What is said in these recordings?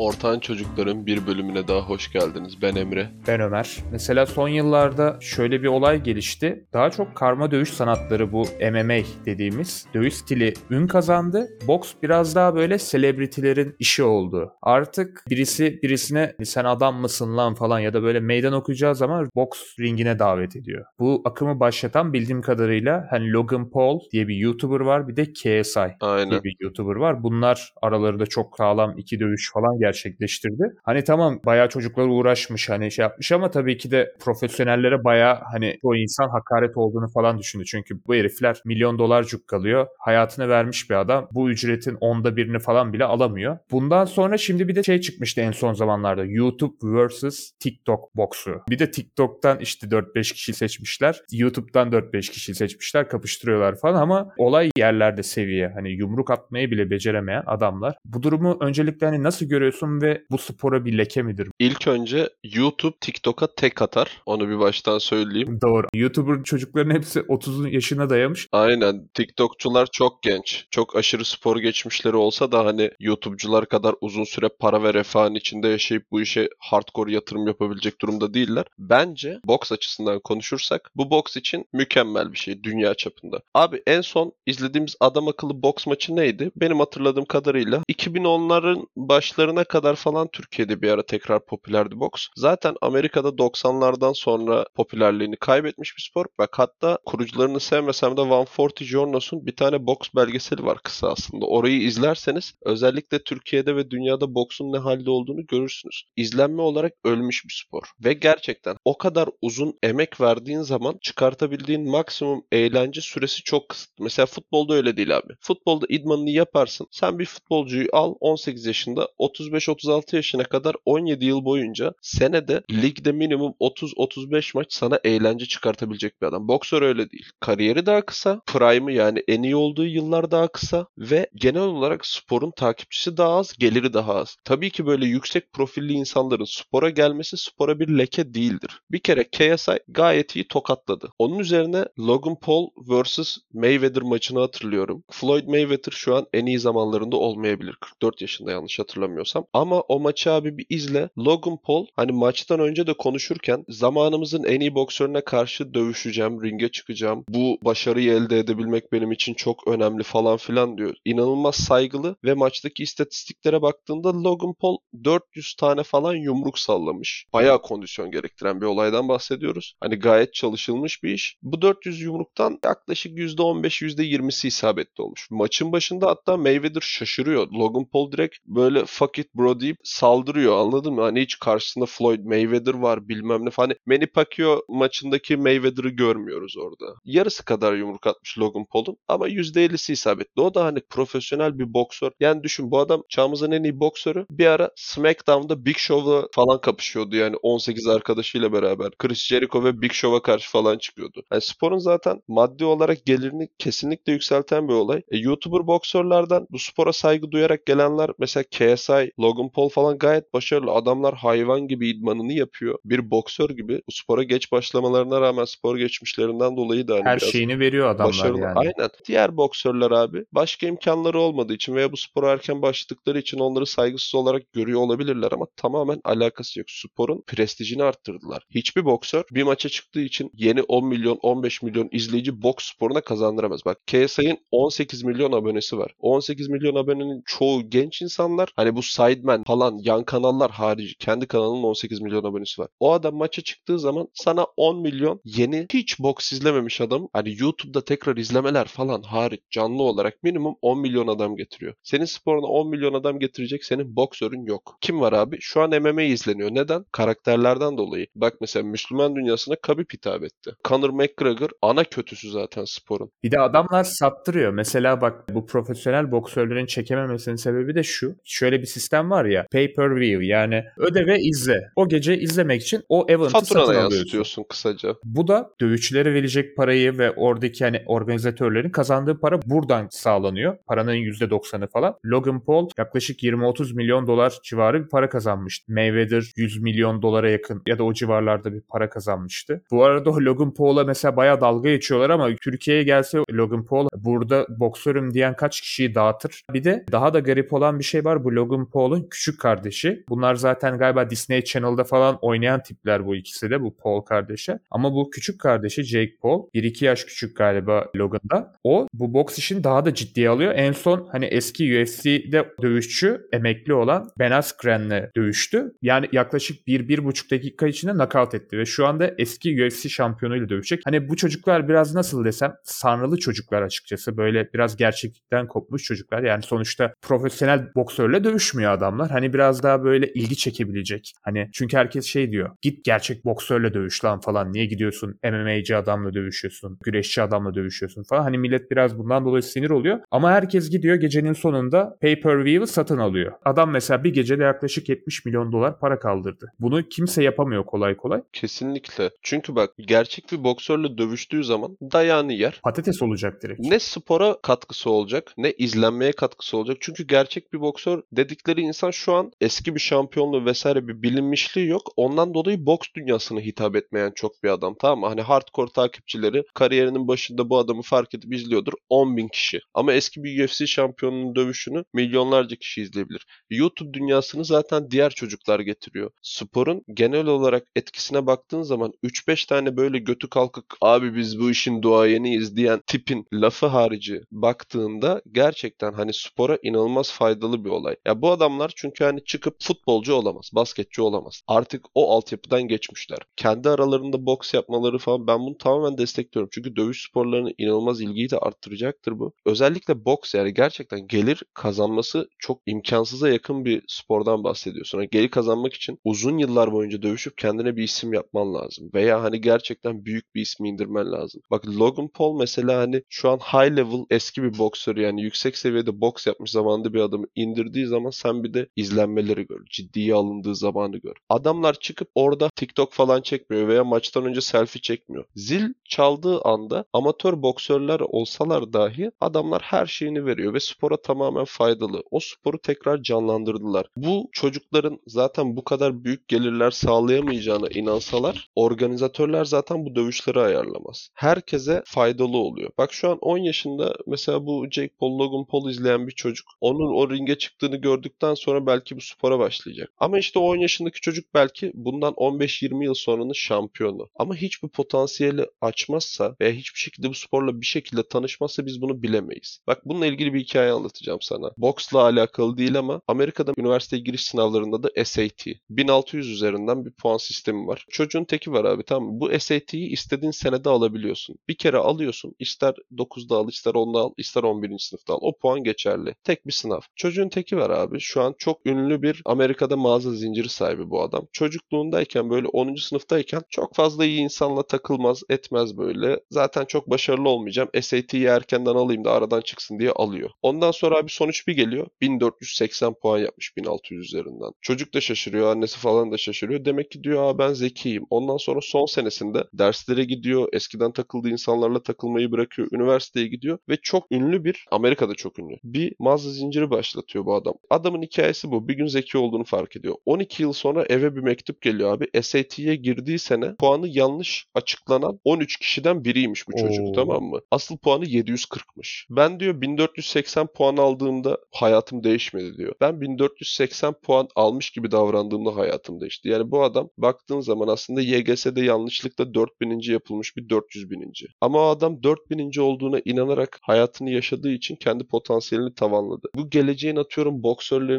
Ortağın Çocukların bir bölümüne daha hoş geldiniz. Ben Emre. Ben Ömer. Mesela son yıllarda şöyle bir olay gelişti. Daha çok karma dövüş sanatları bu MMA dediğimiz dövüş stili ün kazandı. Boks biraz daha böyle selebritilerin işi oldu. Artık birisi birisine sen adam mısın lan falan ya da böyle meydan okuyacağı zaman boks ringine davet ediyor. Bu akımı başlatan bildiğim kadarıyla hani Logan Paul diye bir YouTuber var bir de KSI Aynen. diye bir YouTuber var. Bunlar aralarında çok sağlam iki dövüş falan gerçekleştirdi. Hani tamam bayağı çocuklar uğraşmış hani şey yapmış ama tabii ki de profesyonellere bayağı hani o insan hakaret olduğunu falan düşündü. Çünkü bu herifler milyon dolar cukkalıyor. Hayatını vermiş bir adam. Bu ücretin onda birini falan bile alamıyor. Bundan sonra şimdi bir de şey çıkmıştı en son zamanlarda. YouTube vs TikTok boksu. Bir de TikTok'tan işte 4-5 kişi seçmişler. YouTube'dan 4-5 kişi seçmişler. Kapıştırıyorlar falan ama olay yerlerde seviye. Hani yumruk atmayı bile beceremeyen adamlar. Bu durumu öncelikle hani nasıl görüyorsun ve bu spora bir leke midir? İlk önce YouTube TikTok'a tek atar. Onu bir baştan söyleyeyim. Doğru. YouTuber çocukların hepsi 30 yaşına dayamış. Aynen. TikTokçular çok genç. Çok aşırı spor geçmişleri olsa da hani YouTube'cular kadar uzun süre para ve refahın içinde yaşayıp bu işe hardcore yatırım yapabilecek durumda değiller. Bence boks açısından konuşursak bu boks için mükemmel bir şey dünya çapında. Abi en son izlediğimiz adam akıllı boks maçı neydi? Benim hatırladığım kadarıyla 2010'ların başlarına kadar falan Türkiye'de bir ara tekrar popülerdi boks. Zaten Amerika'da 90'lardan sonra popülerliğini kaybetmiş bir spor. Bak hatta kurucularını sevmesem de 140 Journos'un bir tane boks belgeseli var kısa aslında. Orayı izlerseniz özellikle Türkiye'de ve dünyada boksun ne halde olduğunu görürsünüz. İzlenme olarak ölmüş bir spor. Ve gerçekten o kadar uzun emek verdiğin zaman çıkartabildiğin maksimum eğlence süresi çok kısıtlı. Mesela futbolda öyle değil abi. Futbolda idmanını yaparsın. Sen bir futbolcuyu al 18 yaşında 35-36 yaşına kadar 17 yıl boyunca senede ligde minimum 30-35 maç sana eğlence çıkartabilecek bir adam. Boksör öyle değil. Kariyeri daha kısa. Prime'ı yani en iyi olduğu yıllar daha kısa ve genel olarak sporun takipçisi daha az, geliri daha az. Tabii ki böyle yüksek profilli insanların spora gelmesi spora bir leke değildir. Bir kere KSI gayet iyi tokatladı. Onun üzerine Logan Paul vs Mayweather maçını hatırlıyorum. Floyd Mayweather şu an en iyi zamanlarında olmayabilir. 44 yaşında yanlış hatırlamıyorsam. Ama o maçı abi bir izle. Logan Paul hani maçtan önce de konuşurken zamanımızın en iyi boksörüne karşı dövüşeceğim, ringe çıkacağım. Bu başarıyı elde edebilmek benim için çok önemli falan filan diyor. İnanılmaz saygılı ve maçtaki istatistiklere baktığında Logan Paul 400 tane falan yumruk sallamış. Bayağı kondisyon gerektiren bir olaydan bahsediyoruz. Hani gayet çalışılmış bir iş. Bu 400 yumruktan yaklaşık %15 %20'si isabetli olmuş. Maçın başında hatta Mayweather şaşırıyor. Logan Paul direkt böyle fuck it bro deyip saldırıyor anladın mı? Hani hiç karşısında Floyd Mayweather var bilmem ne falan. Hani Manny Pacquiao maçındaki Mayweather'ı görmüyoruz orada. Yarısı kadar yumruk atmış Logan Paul'un ama %50'si isabetli. O da hani profesyonel bir boksör. Yani düşün bu adam çağımızın en iyi boksörü. Bir ara SmackDown'da Big Show'la falan kapışıyordu yani 18 arkadaşıyla beraber. Chris Jericho ve Big Show'a karşı falan çıkıyordu. Yani sporun zaten maddi olarak gelirini kesinlikle yükselten bir olay. E, YouTuber boksörlerden bu spora saygı duyarak gelenler mesela KSI, Logan Paul falan gayet başarılı. Adamlar hayvan gibi idmanını yapıyor. Bir boksör gibi spora geç başlamalarına rağmen spor geçmişlerinden dolayı da hani Her şeyini veriyor adamlar başarılı. yani. Aynen. Diğer boksörler abi başka imkanları olmadığı için veya bu spora erken başladıkları için onları saygısız olarak görüyor olabilirler ama tamamen alakası yok. Sporun prestijini arttırdılar. Hiçbir boksör bir maça çıktığı için yeni 10 milyon 15 milyon izleyici boks sporuna kazandıramaz. Bak KSI'nin 18 milyon abonesi var. 18 milyon abonenin çoğu genç insanlar. Hani bu Sidemen falan yan kanallar harici kendi kanalının 18 milyon abonesi var. O adam maça çıktığı zaman sana 10 milyon yeni hiç boks izlememiş adam hani YouTube'da tekrar izlemeler falan hariç canlı olarak minimum 10 milyon adam getiriyor. Senin sporuna 10 milyon adam getirecek senin boksörün yok. Kim var abi? Şu an MMA izleniyor. Neden? Karakterlerden dolayı. Bak mesela Müslüman dünyasına Khabib hitap etti. Conor McGregor ana kötüsü zaten sporun. Bir de adamlar sattırıyor. Mesela bak bu profesyonel boksörlerin çekememesinin sebebi de şu. Şöyle bir sistem var ya. Pay per view yani öde ve izle. O gece izlemek için o event'ı satın Faturana alıyorsun. yansıtıyorsun kısaca. Bu da dövüşçülere verecek parayı ve oradaki hani organizatörlerin kazandığı para buradan sağlanıyor. Paranın %90'ı falan. Logan Paul yaklaşık 20-30 milyon dolar civarı bir para kazanmıştı. Mayweather 100 milyon dolara yakın ya da o civarlarda bir para kazanmıştı. Bu arada Logan Paul'a mesela bayağı dalga geçiyorlar ama Türkiye'ye gelse Logan Paul burada boksörüm diyen kaç kişiyi dağıtır. Bir de daha da garip olan bir şey var. Bu Logan Paul Paul'un küçük kardeşi. Bunlar zaten galiba Disney Channel'da falan oynayan tipler bu ikisi de bu Paul kardeşi. Ama bu küçük kardeşi Jake Paul 1-2 yaş küçük galiba Logan'da. O bu boks işini daha da ciddiye alıyor. En son hani eski UFC'de dövüşçü emekli olan Ben Askren'le dövüştü. Yani yaklaşık 1-1,5 dakika içinde knockout etti ve şu anda eski UFC şampiyonuyla dövüşecek. Hani bu çocuklar biraz nasıl desem sanrılı çocuklar açıkçası. Böyle biraz gerçeklikten kopmuş çocuklar. Yani sonuçta profesyonel boksörle dövüşmüyor adamlar. Hani biraz daha böyle ilgi çekebilecek. Hani çünkü herkes şey diyor. Git gerçek boksörle dövüş lan falan. Niye gidiyorsun MMA'ci adamla dövüşüyorsun? Güreşçi adamla dövüşüyorsun falan. Hani millet biraz bundan dolayı sinir oluyor. Ama herkes gidiyor gecenin sonunda pay-per-view'ı satın alıyor. Adam mesela bir gecede yaklaşık 70 milyon dolar para kaldırdı. Bunu kimse yapamıyor kolay kolay. Kesinlikle. Çünkü bak gerçek bir boksörle dövüştüğü zaman dayağını yer. Patates olacak direkt. Ne spora katkısı olacak ne izlenmeye katkısı olacak. Çünkü gerçek bir boksör dedikleri insan şu an eski bir şampiyonluğu vesaire bir bilinmişliği yok. Ondan dolayı boks dünyasına hitap etmeyen çok bir adam tamam mı? Hani hardcore takipçileri kariyerinin başında bu adamı fark edip izliyordur 10 bin kişi. Ama eski bir UFC şampiyonunun dövüşünü milyonlarca kişi izleyebilir. YouTube dünyasını zaten diğer çocuklar getiriyor. Sporun genel olarak etkisine baktığın zaman 3-5 tane böyle götü kalkık abi biz bu işin duayeniyiz diyen tipin lafı harici baktığında gerçekten hani spora inanılmaz faydalı bir olay. Ya bu adamlar çünkü hani çıkıp futbolcu olamaz, basketçi olamaz. Artık o altyapıdan geçmişler. Kendi aralarında boks yapmaları falan ben bunu tamamen destekliyorum. Çünkü dövüş sporlarının inanılmaz ilgiyi de arttıracaktır bu. Özellikle boks yani gerçekten gelir kazanması çok imkansıza yakın bir spordan bahsediyorsun. Yani gelir kazanmak için uzun yıllar boyunca dövüşüp kendine bir isim yapman lazım. Veya hani gerçekten büyük bir ismi indirmen lazım. Bak Logan Paul mesela hani şu an high level eski bir boksör yani yüksek seviyede boks yapmış zamanında bir adamı indirdiği zaman sen bir de izlenmeleri gör. Ciddiye alındığı zamanı gör. Adamlar çıkıp orada TikTok falan çekmiyor veya maçtan önce selfie çekmiyor. Zil çaldığı anda amatör boksörler olsalar dahi adamlar her şeyini veriyor ve spora tamamen faydalı. O sporu tekrar canlandırdılar. Bu çocukların zaten bu kadar büyük gelirler sağlayamayacağına inansalar organizatörler zaten bu dövüşleri ayarlamaz. Herkese faydalı oluyor. Bak şu an 10 yaşında mesela bu Jake Paul, Logan Paul izleyen bir çocuk. Onun o ringe çıktığını gördükten sonra belki bu spora başlayacak. Ama işte o 10 yaşındaki çocuk belki bundan 15-20 yıl sonranın şampiyonu. Ama hiçbir potansiyeli açmazsa veya hiçbir şekilde bu sporla bir şekilde tanışmazsa biz bunu bilemeyiz. Bak bununla ilgili bir hikaye anlatacağım sana. Boksla alakalı değil ama Amerika'da üniversite giriş sınavlarında da SAT. 1600 üzerinden bir puan sistemi var. Çocuğun teki var abi tamam mı? Bu SAT'yi istediğin senede alabiliyorsun. Bir kere alıyorsun. İster 9'da al, ister 10'da al, ister 11. sınıfta al. O puan geçerli. Tek bir sınav. Çocuğun teki var abi. Şu an çok ünlü bir Amerika'da mağaza zinciri sahibi bu adam. Çocukluğundayken böyle 10. sınıftayken çok fazla iyi insanla takılmaz, etmez böyle. Zaten çok başarılı olmayacağım. SAT'yi erkenden alayım da aradan çıksın diye alıyor. Ondan sonra abi sonuç bir geliyor. 1480 puan yapmış 1600 üzerinden. Çocuk da şaşırıyor, annesi falan da şaşırıyor. Demek ki diyor Aa, ben zekiyim. Ondan sonra son senesinde derslere gidiyor. Eskiden takıldığı insanlarla takılmayı bırakıyor. Üniversiteye gidiyor ve çok ünlü bir, Amerika'da çok ünlü, bir mağaza zinciri başlatıyor bu adam. Adamın hikayesi bu. Bir gün zeki olduğunu fark ediyor. 12 yıl sonra eve bir mektup geliyor abi. SAT'ye girdiği sene puanı yanlış açıklanan 13 kişiden biriymiş bu çocuk Oo. tamam mı? Asıl puanı 740'mış. Ben diyor 1480 puan aldığımda hayatım değişmedi diyor. Ben 1480 puan almış gibi davrandığımda hayatım değişti. Yani bu adam baktığın zaman aslında YGS'de yanlışlıkla 4000. yapılmış bir 400 bininci. Ama o adam 4000. olduğuna inanarak hayatını yaşadığı için kendi potansiyelini tavanladı. Bu geleceğin atıyorum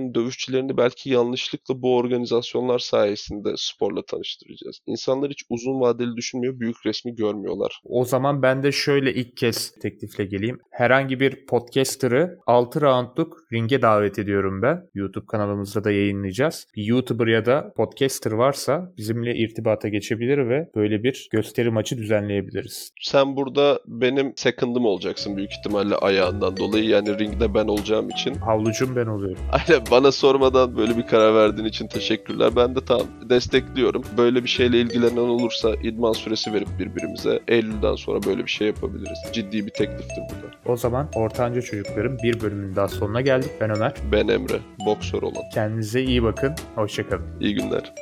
boksörlerini, dövüşçülerini belki yanlışlıkla bu organizasyonlar sayesinde sporla tanıştıracağız. İnsanlar hiç uzun vadeli düşünmüyor, büyük resmi görmüyorlar. O zaman ben de şöyle ilk kez teklifle geleyim. Herhangi bir podcaster'ı 6 roundluk ringe davet ediyorum ben. YouTube kanalımızda da yayınlayacağız. Bir YouTuber ya da podcaster varsa bizimle irtibata geçebilir ve böyle bir gösteri maçı düzenleyebiliriz. Sen burada benim second'ım olacaksın büyük ihtimalle ayağından dolayı. Yani ringde ben olacağım için. Havlucum ben oluyorum. Aynen bana sormadan böyle bir karar verdiğin için teşekkürler. Ben de tam destekliyorum. Böyle bir şeyle ilgilenen olursa idman süresi verip birbirimize Eylül'den sonra böyle bir şey yapabiliriz. Ciddi bir tekliftir bu da. O zaman Ortanca Çocukların bir bölümünün daha sonuna geldik. Ben Ömer. Ben Emre, boksör olan. Kendinize iyi bakın. Hoşçakalın. İyi günler.